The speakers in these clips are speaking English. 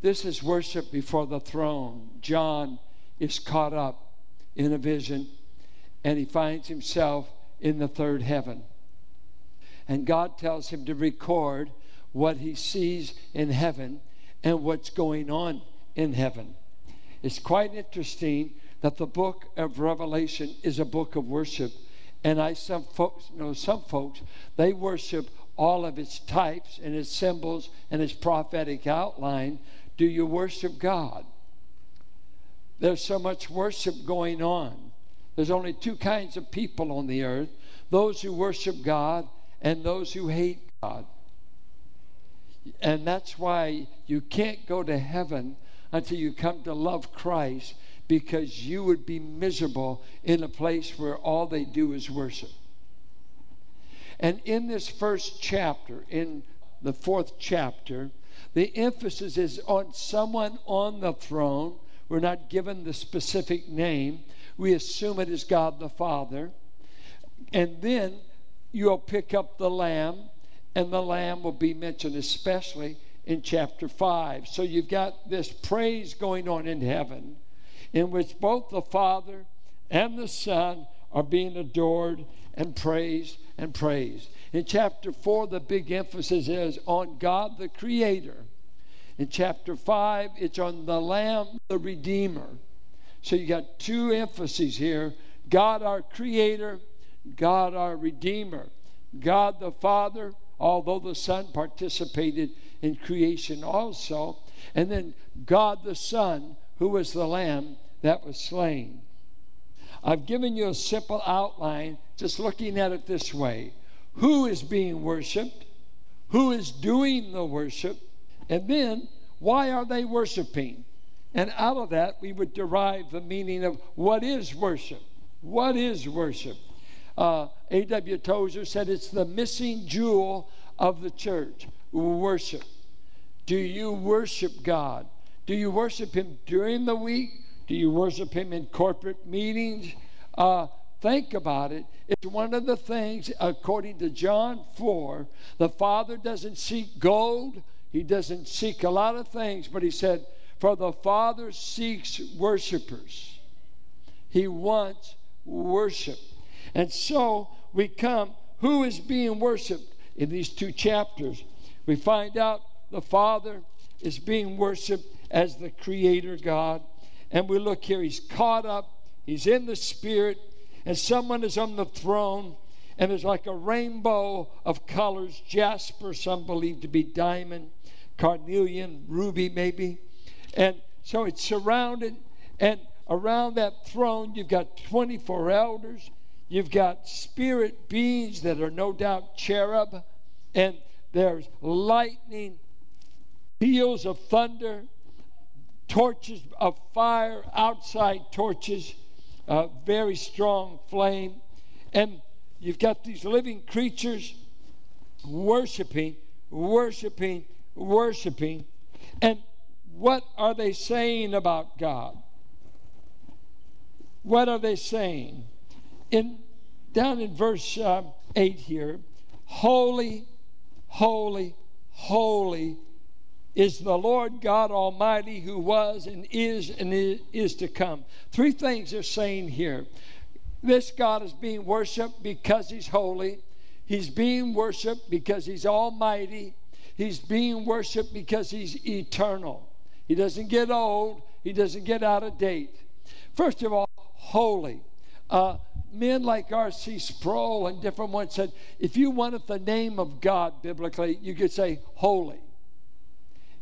this is worship before the throne. John is caught up in a vision and he finds himself in the third heaven. And God tells him to record what he sees in heaven and what's going on in heaven. It's quite interesting that the book of Revelation is a book of worship. And I some folks you know some folks they worship all of its types and its symbols and its prophetic outline. Do you worship God? There's so much worship going on. There's only two kinds of people on the earth those who worship God and those who hate God. And that's why you can't go to heaven until you come to love Christ because you would be miserable in a place where all they do is worship. And in this first chapter, in the fourth chapter, the emphasis is on someone on the throne. We're not given the specific name, we assume it is God the Father. And then you'll pick up the Lamb, and the Lamb will be mentioned especially in chapter 5. So you've got this praise going on in heaven in which both the Father and the Son are being adored and praised and praised. In chapter 4, the big emphasis is on God the Creator. In chapter 5, it's on the Lamb, the Redeemer. So you got two emphases here God our Creator, God our Redeemer. God the Father, although the Son participated in creation also, and then God the Son, who was the lamb that was slain. I've given you a simple outline, just looking at it this way who is being worshiped, who is doing the worship, and then why are they worshiping? And out of that, we would derive the meaning of what is worship. What is worship? Uh, A.W. Tozer said it's the missing jewel of the church worship. Do you worship God? Do you worship Him during the week? Do you worship Him in corporate meetings? Uh, think about it. It's one of the things, according to John 4, the Father doesn't seek gold, He doesn't seek a lot of things, but He said, For the Father seeks worshipers. He wants worship. And so we come, who is being worshiped in these two chapters? We find out the Father is being worshiped as the Creator God. And we look here, He's caught up, He's in the Spirit, and someone is on the throne. And there's like a rainbow of colors jasper, some believe to be diamond, carnelian, ruby, maybe. And so it's surrounded, and around that throne, you've got 24 elders. You've got spirit beings that are no doubt cherub, and there's lightning peals of thunder, torches of fire, outside torches, uh, very strong flame. And you've got these living creatures worshiping, worshiping, worshiping. And what are they saying about God? What are they saying? In down in verse uh, 8 here, holy, holy, holy is the Lord God Almighty who was and is and is to come. Three things they're saying here. This God is being worshiped because he's holy. He's being worshiped because he's almighty. He's being worshiped because he's eternal. He doesn't get old, he doesn't get out of date. First of all, holy. Uh, men like R.C. Sproul and different ones said if you wanted the name of God biblically, you could say holy.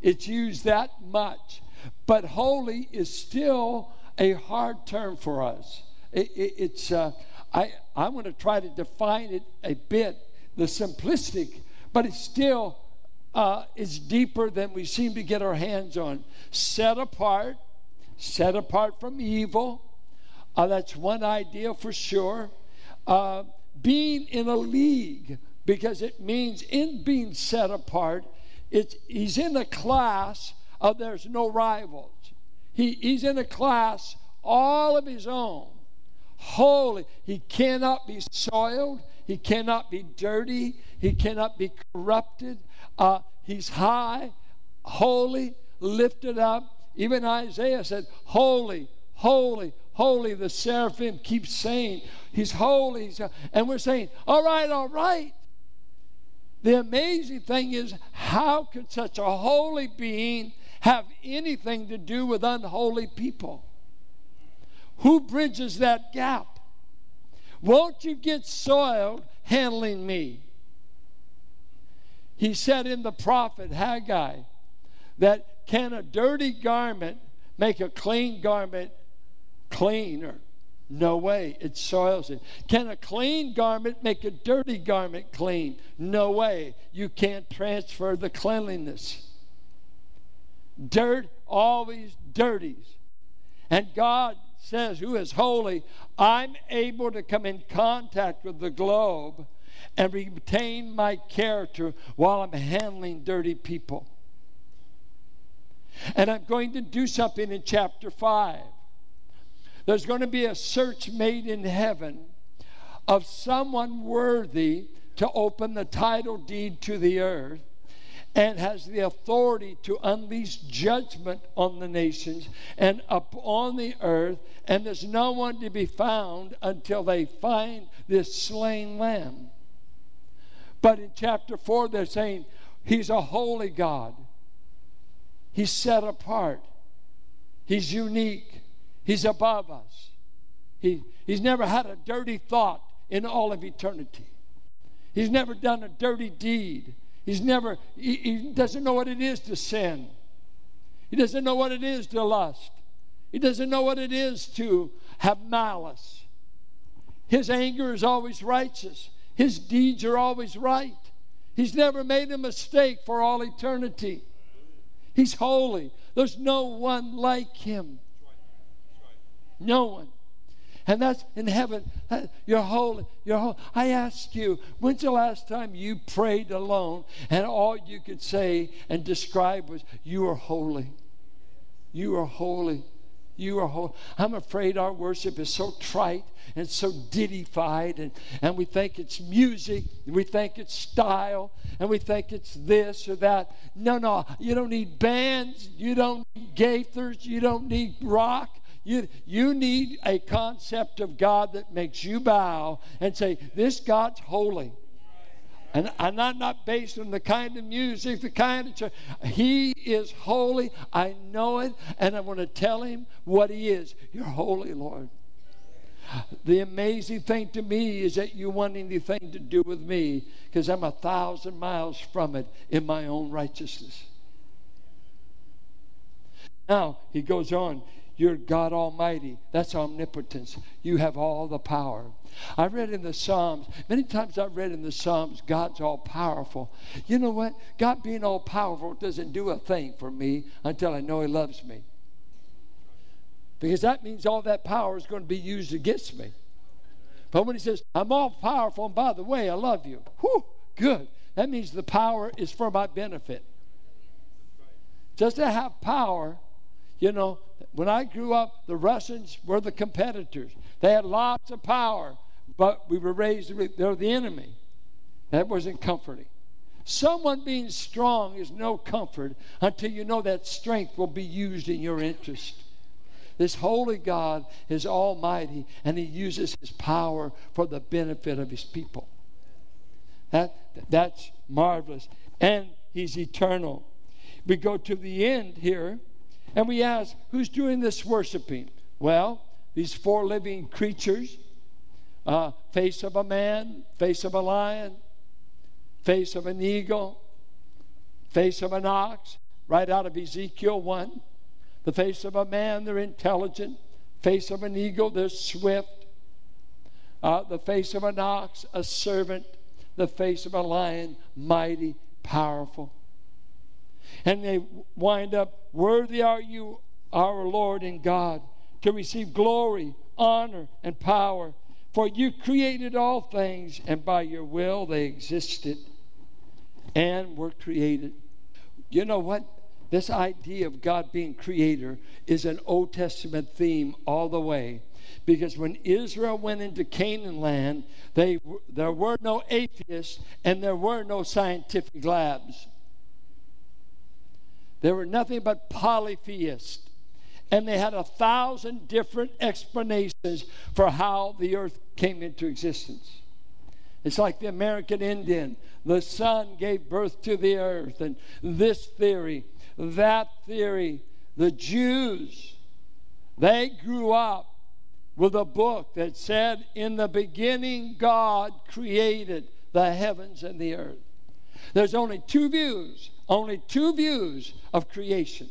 It's used that much. But holy is still a hard term for us. It, it, it's, uh, I, I'm going to try to define it a bit, the simplistic, but it still uh, is deeper than we seem to get our hands on. Set apart, set apart from evil. Uh, that's one idea for sure. Uh, being in a league, because it means in being set apart, it's, he's in a class of there's no rivals. He, he's in a class all of his own. Holy. He cannot be soiled. He cannot be dirty. He cannot be corrupted. Uh, he's high, holy, lifted up. Even Isaiah said, Holy, holy, holy. The seraphim keep saying, He's holy. And we're saying, All right, all right. The amazing thing is, how could such a holy being have anything to do with unholy people? Who bridges that gap? Won't you get soiled handling me? He said in the prophet Haggai that can a dirty garment make a clean garment cleaner? No way. It soils it. Can a clean garment make a dirty garment clean? No way. You can't transfer the cleanliness. Dirt always dirties. And God says, Who is holy, I'm able to come in contact with the globe and retain my character while I'm handling dirty people. And I'm going to do something in chapter 5. There's going to be a search made in heaven of someone worthy to open the title deed to the earth and has the authority to unleash judgment on the nations and upon the earth. And there's no one to be found until they find this slain lamb. But in chapter 4, they're saying he's a holy God. He's set apart. He's unique. He's above us. He, he's never had a dirty thought in all of eternity. He's never done a dirty deed. He's never, he, he doesn't know what it is to sin. He doesn't know what it is to lust. He doesn't know what it is to have malice. His anger is always righteous. His deeds are always right. He's never made a mistake for all eternity. He's holy. There's no one like him. No one. And that's in heaven. You're holy. You're holy. I ask you, when's the last time you prayed alone and all you could say and describe was, You are holy. You are holy. You are holy. I'm afraid our worship is so trite and so dittified, and, and we think it's music, and we think it's style, and we think it's this or that. No, no, you don't need bands, you don't need gaithers, you don't need rock. You, you need a concept of God that makes you bow and say, This God's holy. And, and I'm not based on the kind of music, the kind of church. He is holy. I know it. And I want to tell him what he is. You're holy, Lord. The amazing thing to me is that you want anything to do with me because I'm a thousand miles from it in my own righteousness. Now, he goes on. You're God Almighty. That's omnipotence. You have all the power. I read in the Psalms, many times I've read in the Psalms, God's all powerful. You know what? God being all powerful doesn't do a thing for me until I know He loves me. Because that means all that power is going to be used against me. But when He says, I'm all powerful, and by the way, I love you, whew, good. That means the power is for my benefit. Just to have power, you know, when I grew up, the Russians were the competitors. They had lots of power, but we were raised, they're the enemy. That wasn't comforting. Someone being strong is no comfort until you know that strength will be used in your interest. This holy God is almighty and he uses his power for the benefit of his people. That, that's marvelous. And he's eternal. We go to the end here and we ask, who's doing this worshiping? Well, these four living creatures uh, face of a man, face of a lion, face of an eagle, face of an ox, right out of Ezekiel 1. The face of a man, they're intelligent. Face of an eagle, they're swift. Uh, the face of an ox, a servant. The face of a lion, mighty, powerful. And they wind up, Worthy are you, our Lord and God, to receive glory, honor, and power. For you created all things, and by your will they existed and were created. You know what? This idea of God being creator is an Old Testament theme all the way. Because when Israel went into Canaan land, they, there were no atheists and there were no scientific labs. They were nothing but polytheists. And they had a thousand different explanations for how the earth came into existence. It's like the American Indian. The sun gave birth to the earth, and this theory, that theory. The Jews, they grew up with a book that said, In the beginning, God created the heavens and the earth. There's only two views, only two views of creation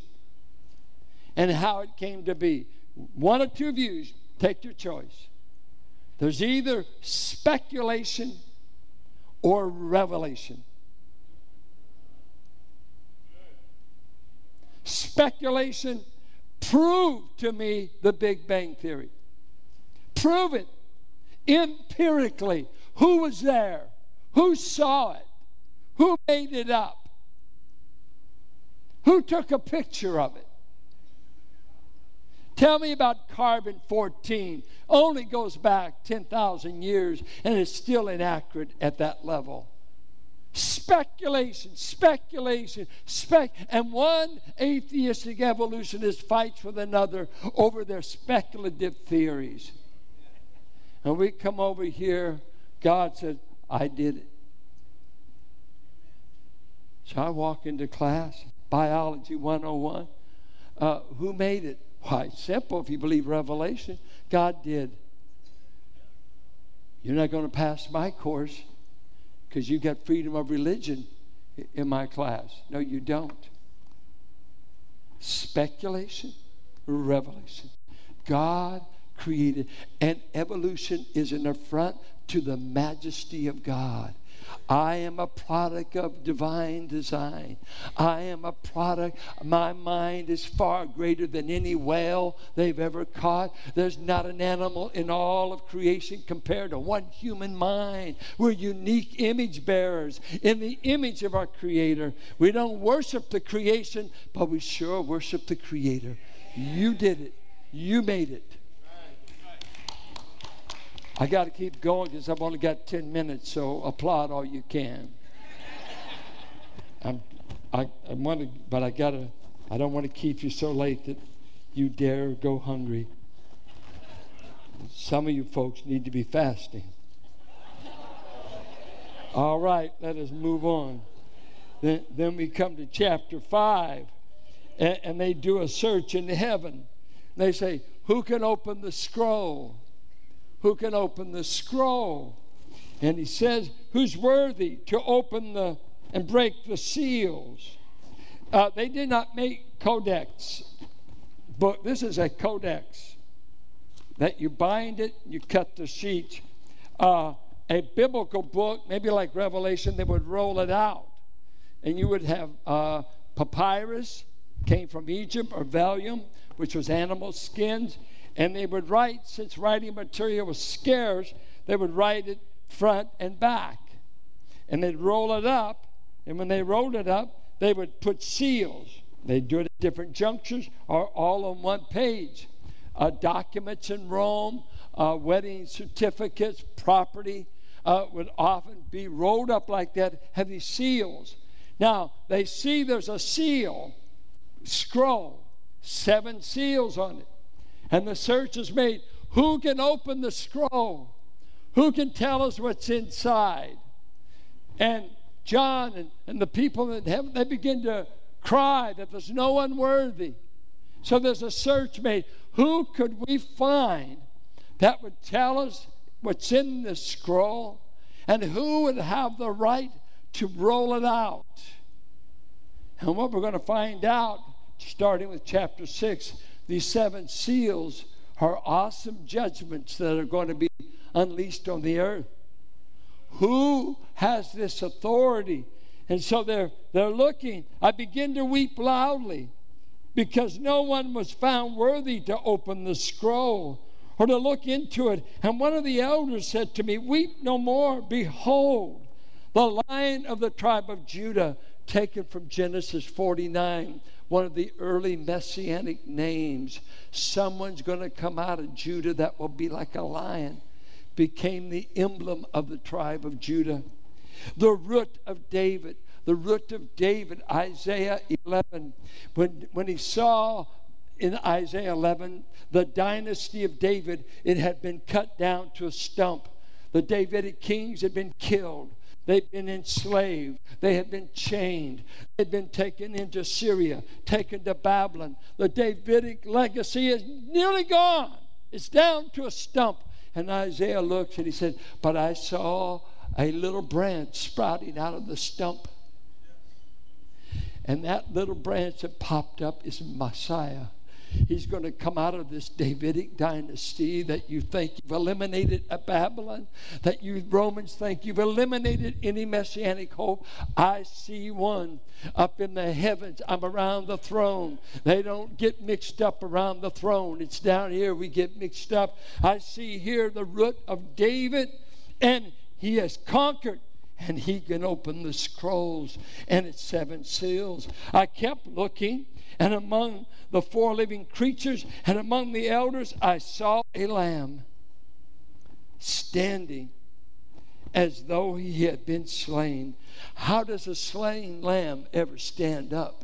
and how it came to be. One or two views, take your choice. There's either speculation or revelation. Speculation, prove to me the Big Bang Theory. Prove it empirically. Who was there? Who saw it? Who made it up? Who took a picture of it? Tell me about carbon 14. Only goes back 10,000 years and is still inaccurate at that level. Speculation, speculation, spec, and one atheistic evolutionist fights with another over their speculative theories. And we come over here, God said, I did it. So I walk into class, Biology 101. Uh, who made it? Why, simple if you believe Revelation. God did. You're not going to pass my course because you got freedom of religion in my class. No, you don't. Speculation, revelation. God created, and evolution is an affront to the majesty of God. I am a product of divine design. I am a product. My mind is far greater than any whale they've ever caught. There's not an animal in all of creation compared to one human mind. We're unique image bearers in the image of our Creator. We don't worship the creation, but we sure worship the Creator. You did it, you made it. I got to keep going because I've only got 10 minutes, so applaud all you can. I'm, I, I want to, but I got to, I don't want to keep you so late that you dare go hungry. Some of you folks need to be fasting. All right, let us move on. Then, then we come to chapter 5, and, and they do a search in heaven. They say, Who can open the scroll? Who can open the scroll. And he says, Who's worthy to open the and break the seals? Uh, they did not make codex, but this is a codex that you bind it, you cut the sheet. Uh, a biblical book, maybe like Revelation, they would roll it out. And you would have uh, papyrus, came from Egypt, or vellum, which was animal skins. And they would write, since writing material was scarce, they would write it front and back. And they'd roll it up. And when they rolled it up, they would put seals. They'd do it at different junctures or all on one page. Uh, documents in Rome, uh, wedding certificates, property uh, would often be rolled up like that, have these seals. Now, they see there's a seal, scroll, seven seals on it. And the search is made. Who can open the scroll? Who can tell us what's inside? And John and, and the people in heaven, they begin to cry that there's no one worthy. So there's a search made. Who could we find that would tell us what's in the scroll? And who would have the right to roll it out? And what we're going to find out, starting with chapter 6, these seven seals are awesome judgments that are going to be unleashed on the earth. Who has this authority? And so they're, they're looking. I begin to weep loudly because no one was found worthy to open the scroll or to look into it. And one of the elders said to me, Weep no more. Behold, the lion of the tribe of Judah, taken from Genesis 49 one of the early messianic names. Someone's going to come out of Judah that will be like a lion, became the emblem of the tribe of Judah. The root of David, the root of David, Isaiah 11. When, when he saw in Isaiah 11 the dynasty of David, it had been cut down to a stump. The Davidic kings had been killed. They've been enslaved. They have been chained. They've been taken into Syria, taken to Babylon. The Davidic legacy is nearly gone. It's down to a stump. And Isaiah looks and he said, But I saw a little branch sprouting out of the stump. And that little branch that popped up is Messiah. He's going to come out of this Davidic dynasty that you think you've eliminated at Babylon, that you Romans think you've eliminated any messianic hope. I see one up in the heavens. I'm around the throne. They don't get mixed up around the throne. It's down here we get mixed up. I see here the root of David, and he has conquered and he can open the scrolls and its seven seals. I kept looking and among the four living creatures and among the elders, I saw a lamb standing as though he had been slain. How does a slain lamb ever stand up?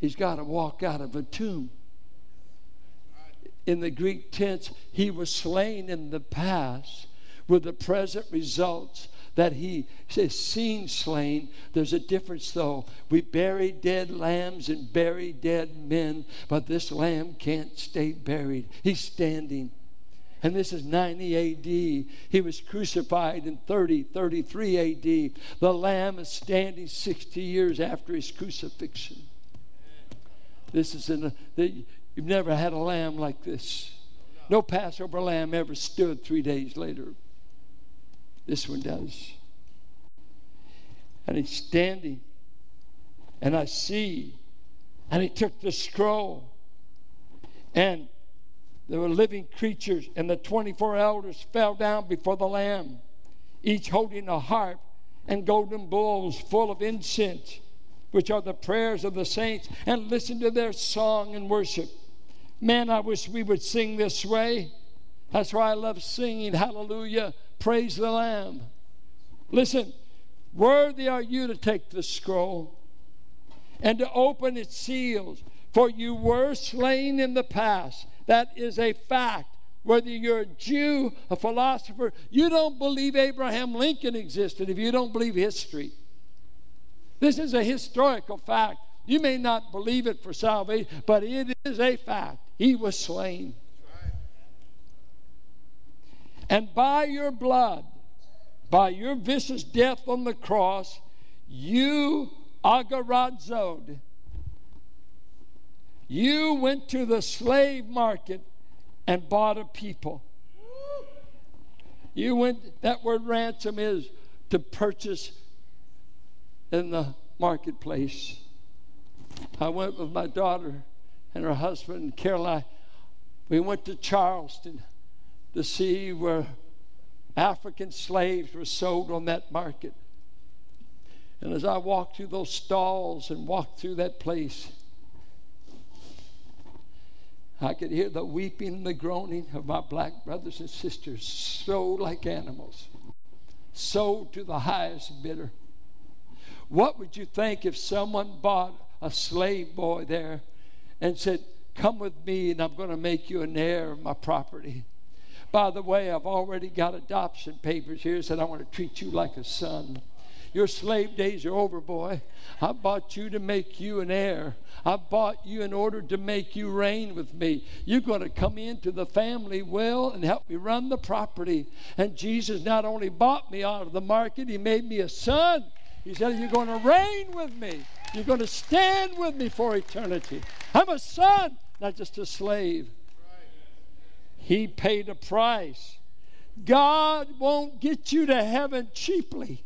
He's got to walk out of a tomb. In the Greek tense, he was slain in the past with the present results that he is seen slain. There's a difference, though. We bury dead lambs and bury dead men, but this lamb can't stay buried. He's standing. And this is 90 AD. He was crucified in 30, 33 AD. The lamb is standing 60 years after his crucifixion. This is in a, the, you've never had a lamb like this. No Passover lamb ever stood three days later. This one does. And he's standing, and I see, and he took the scroll, and there were living creatures, and the 24 elders fell down before the Lamb, each holding a harp and golden bowls full of incense, which are the prayers of the saints, and listen to their song and worship. Man, I wish we would sing this way. That's why I love singing. Hallelujah. Praise the Lamb. Listen, worthy are you to take the scroll and to open its seals, for you were slain in the past. That is a fact. Whether you're a Jew, a philosopher, you don't believe Abraham Lincoln existed if you don't believe history. This is a historical fact. You may not believe it for salvation, but it is a fact. He was slain. And by your blood, by your vicious death on the cross, you agorazo'd, you went to the slave market and bought a people. You went, that word ransom is to purchase in the marketplace. I went with my daughter and her husband, Caroline. We went to Charleston to see where African slaves were sold on that market. And as I walked through those stalls and walked through that place, I could hear the weeping and the groaning of my black brothers and sisters, sold like animals, sold to the highest bidder. What would you think if someone bought a slave boy there and said, Come with me and I'm going to make you an heir of my property? By the way, I've already got adoption papers here. Said I want to treat you like a son. Your slave days are over, boy. I bought you to make you an heir. I bought you in order to make you reign with me. You're going to come into the family well and help me run the property. And Jesus not only bought me out of the market, He made me a son. He said, You're going to reign with me. You're going to stand with me for eternity. I'm a son, not just a slave. He paid a price. God won't get you to heaven cheaply.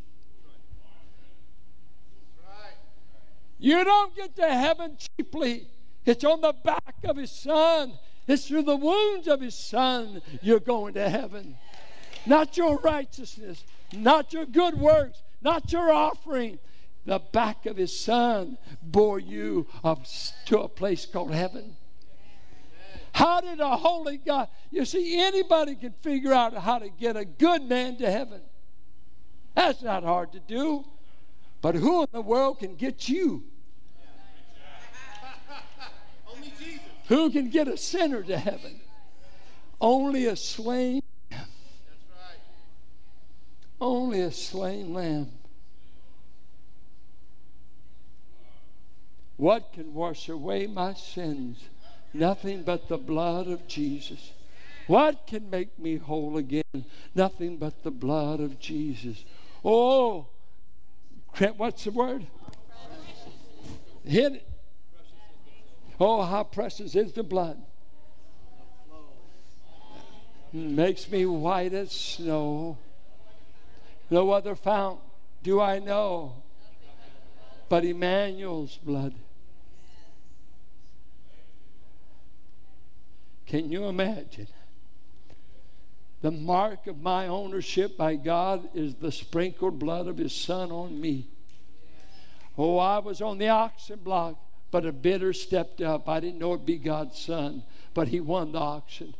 You don't get to heaven cheaply. It's on the back of his son. It's through the wounds of his son you're going to heaven. Not your righteousness, not your good works, not your offering. The back of his son bore you to a place called heaven. How did a holy God? You see, anybody can figure out how to get a good man to heaven. That's not hard to do. But who in the world can get you? Only Jesus. Who can get a sinner to heaven? Only a slain lamb. Only a slain lamb. What can wash away my sins? Nothing but the blood of Jesus. What can make me whole again? Nothing but the blood of Jesus. Oh, what's the word? Hit it. Oh, how precious is the blood. Makes me white as snow. No other fount do I know but Emmanuel's blood. Can you imagine? The mark of my ownership by God is the sprinkled blood of His Son on me. Oh, I was on the auction block, but a bidder stepped up. I didn't know it'd be God's Son, but He won the auction.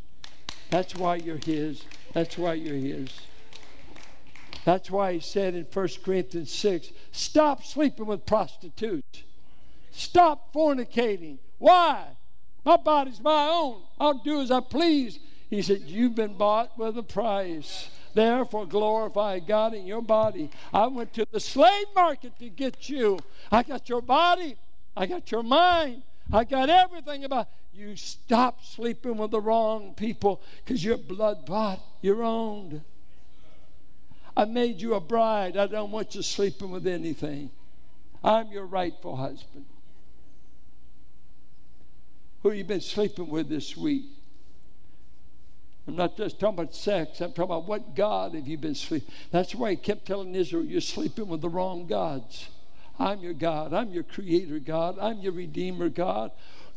That's why you're His. That's why you're His. That's why He said in 1 Corinthians 6 stop sleeping with prostitutes, stop fornicating. Why? My body's my own. I'll do as I please. He said, You've been bought with a price. Therefore, glorify God in your body. I went to the slave market to get you. I got your body. I got your mind. I got everything about you. Stop sleeping with the wrong people because you're blood bought. You're owned. I made you a bride. I don't want you sleeping with anything. I'm your rightful husband. Who you been sleeping with this week? I'm not just talking about sex. I'm talking about what God have you been sleeping. That's why he kept telling Israel, you're sleeping with the wrong gods. I'm your God. I'm your creator God. I'm your redeemer God.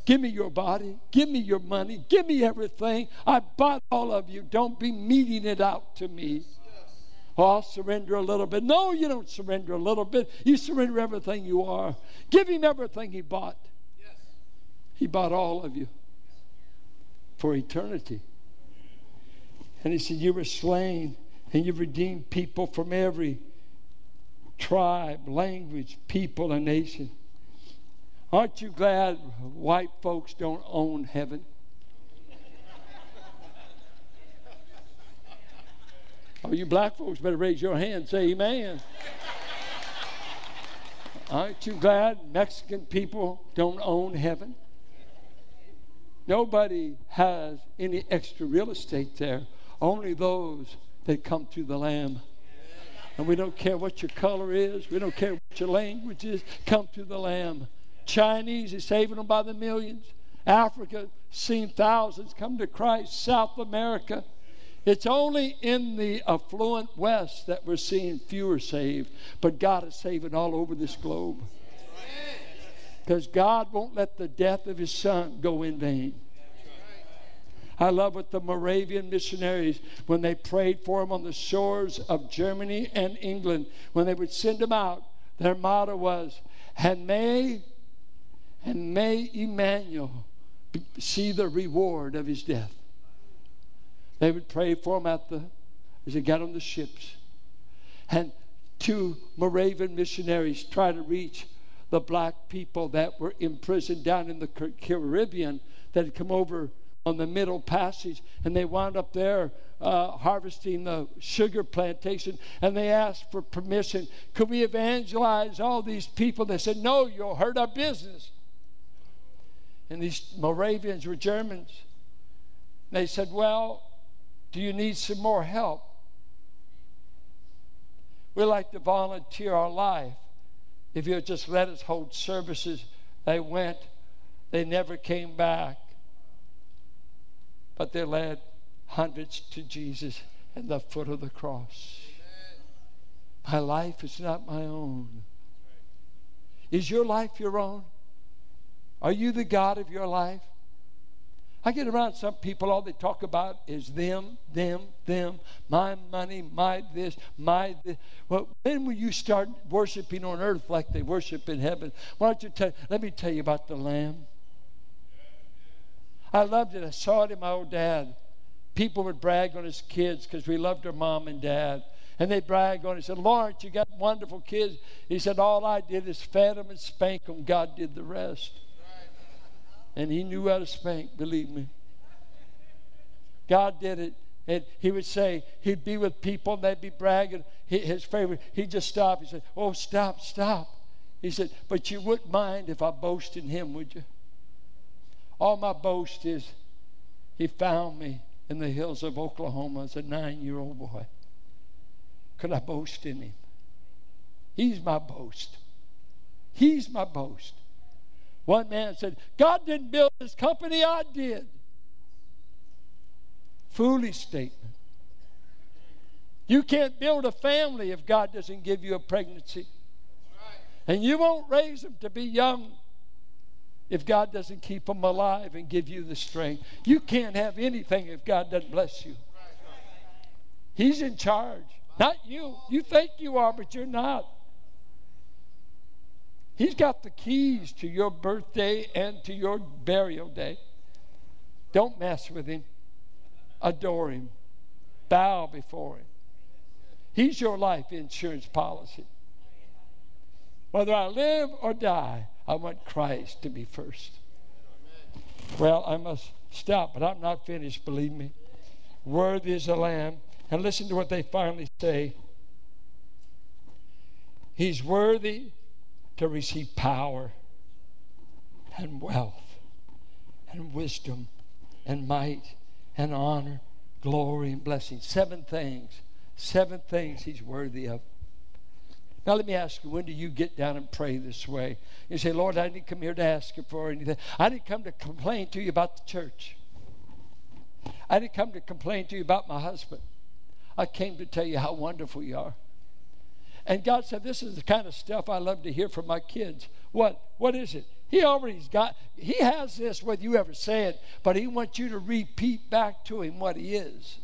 Give me your body. Give me your money. Give me everything. I bought all of you. Don't be meeting it out to me. Oh, I'll surrender a little bit. No, you don't surrender a little bit. You surrender everything you are. Give him everything he bought. He bought all of you for eternity. And he said, You were slain and you redeemed people from every tribe, language, people, and nation. Aren't you glad white folks don't own heaven? Oh, you black folks better raise your hand say amen. Aren't you glad Mexican people don't own heaven? Nobody has any extra real estate there, only those that come through the Lamb. And we don't care what your color is, we don't care what your language is, come through the Lamb. Chinese is saving them by the millions. Africa, seen thousands come to Christ. South America. It's only in the affluent West that we're seeing fewer saved, but God is saving all over this globe because God won't let the death of his son go in vain. I love what the Moravian missionaries, when they prayed for him on the shores of Germany and England, when they would send him out, their motto was, and may, and may Emmanuel see the reward of his death. They would pray for him at the, as he got on the ships. And two Moravian missionaries try to reach the black people that were imprisoned down in the Caribbean that had come over on the middle passage and they wound up there uh, harvesting the sugar plantation and they asked for permission. Could we evangelize all these people? They said no you'll hurt our business. And these moravians were germans. They said well do you need some more help? We like to volunteer our life if you just let us hold services, they went, they never came back. But they led hundreds to Jesus at the foot of the cross. My life is not my own. Is your life your own? Are you the God of your life? I get around some people, all they talk about is them, them, them, my money, my this, my this. Well, when will you start worshiping on earth like they worship in heaven? Why don't you tell, let me tell you about the Lamb. I loved it. I saw it in my old dad. People would brag on his kids because we loved our mom and dad. And they brag on it. He said, Lawrence, you got wonderful kids. He said, All I did is fed them and spank them. God did the rest. And he knew how to spank, believe me. God did it. And he would say, he'd be with people and they'd be bragging. His favorite, he'd just stop. He said, Oh, stop, stop. He said, But you wouldn't mind if I boast in him, would you? All my boast is he found me in the hills of Oklahoma as a nine year old boy. Could I boast in him? He's my boast. He's my boast. One man said, God didn't build this company, I did. Foolish statement. You can't build a family if God doesn't give you a pregnancy. And you won't raise them to be young if God doesn't keep them alive and give you the strength. You can't have anything if God doesn't bless you. He's in charge, not you. You think you are, but you're not. He's got the keys to your birthday and to your burial day. Don't mess with him. Adore him. Bow before him. He's your life insurance policy. Whether I live or die, I want Christ to be first. Well, I must stop, but I'm not finished, believe me. Worthy is the Lamb. And listen to what they finally say. He's worthy to receive power and wealth and wisdom and might and honor, glory and blessing. Seven things. Seven things he's worthy of. Now, let me ask you, when do you get down and pray this way? You say, Lord, I didn't come here to ask you for anything. I didn't come to complain to you about the church. I didn't come to complain to you about my husband. I came to tell you how wonderful you are. And God said, This is the kind of stuff I love to hear from my kids. What? What is it? He already's got, he has this whether you ever say it, but he wants you to repeat back to him what he is.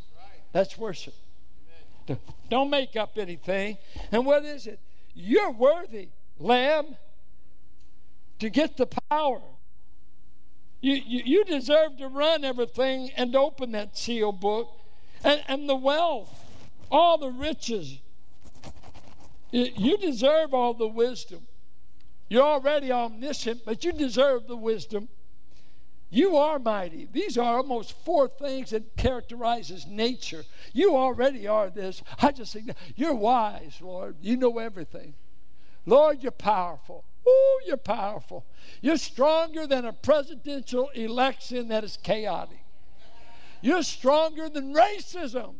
That's worship. Don't make up anything. And what is it? You're worthy, Lamb, to get the power. You, you, you deserve to run everything and open that seal book. And, and the wealth, all the riches. You deserve all the wisdom. You're already omniscient, but you deserve the wisdom. You are mighty. These are almost four things that characterizes nature. You already are this. I just think you're wise, Lord. You know everything. Lord, you're powerful. Oh, you're powerful. You're stronger than a presidential election that is chaotic. You're stronger than racism.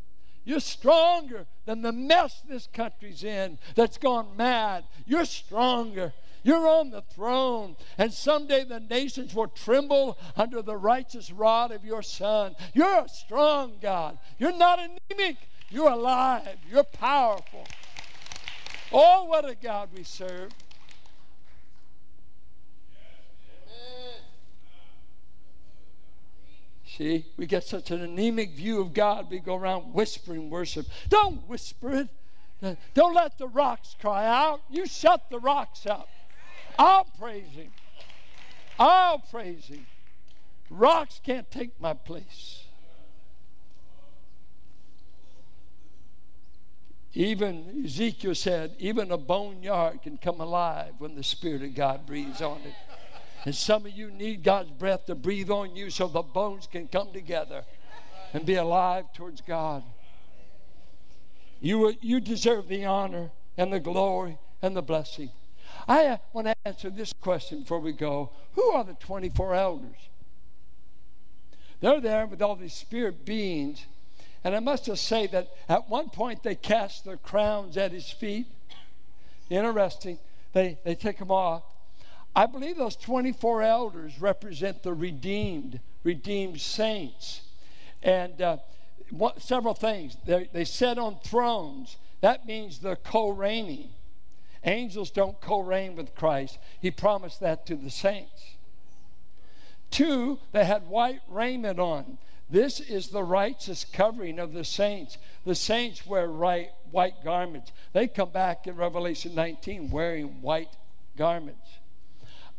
You're stronger than the mess this country's in that's gone mad. You're stronger. You're on the throne, and someday the nations will tremble under the righteous rod of your Son. You're a strong God. You're not anemic. You're alive. You're powerful. Oh, what a God we serve. See, we get such an anemic view of God, we go around whispering worship. Don't whisper it. Don't let the rocks cry out. You shut the rocks up. I'll praise Him. I'll praise Him. Rocks can't take my place. Even Ezekiel said, even a boneyard can come alive when the Spirit of God breathes on it. And some of you need God's breath to breathe on you so the bones can come together and be alive towards God. You, you deserve the honor and the glory and the blessing. I want to answer this question before we go. Who are the 24 elders? They're there with all these spirit beings. And I must just say that at one point they cast their crowns at his feet. Interesting. They, they take them off. I believe those 24 elders represent the redeemed, redeemed saints. And uh, what, several things. They, they sit on thrones. That means they're co reigning. Angels don't co reign with Christ. He promised that to the saints. Two, they had white raiment on. This is the righteous covering of the saints. The saints wear right, white garments. They come back in Revelation 19 wearing white garments.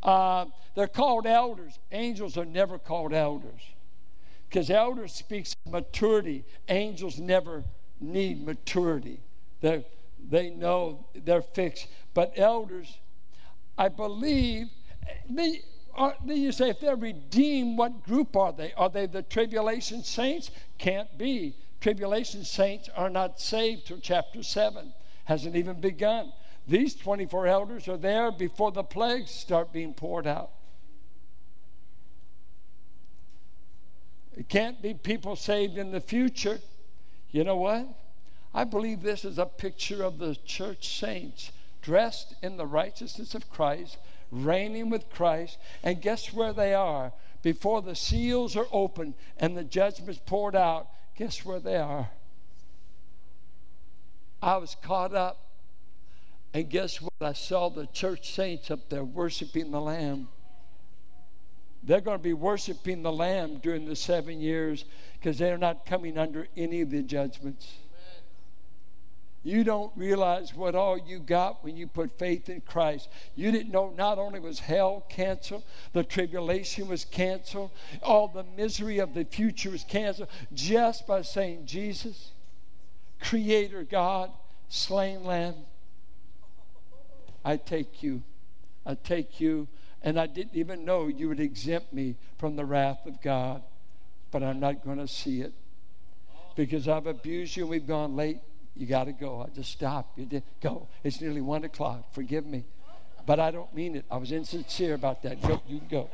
Uh, they're called elders. Angels are never called elders because elders speaks of maturity. Angels never need maturity. They they know they're fixed. But elders, I believe they are, then you say if they're redeemed, what group are they? Are they the tribulation saints? Can't be. Tribulation saints are not saved till chapter 7. Hasn't even begun. These 24 elders are there before the plagues start being poured out. It can't be people saved in the future. You know what? I believe this is a picture of the church saints dressed in the righteousness of Christ, reigning with Christ. And guess where they are? Before the seals are opened and the judgment's poured out, guess where they are? I was caught up. And guess what? I saw the church saints up there worshiping the Lamb. They're going to be worshiping the Lamb during the seven years because they're not coming under any of the judgments. You don't realize what all you got when you put faith in Christ. You didn't know not only was hell canceled, the tribulation was canceled, all the misery of the future was canceled just by saying, Jesus, Creator God, slain Lamb, I take you. I take you. And I didn't even know you would exempt me from the wrath of God. But I'm not going to see it because I've abused you and we've gone late you got to go. I just stop. You did go. It's nearly one o'clock. Forgive me, but I don't mean it. I was insincere about that. Go, you go.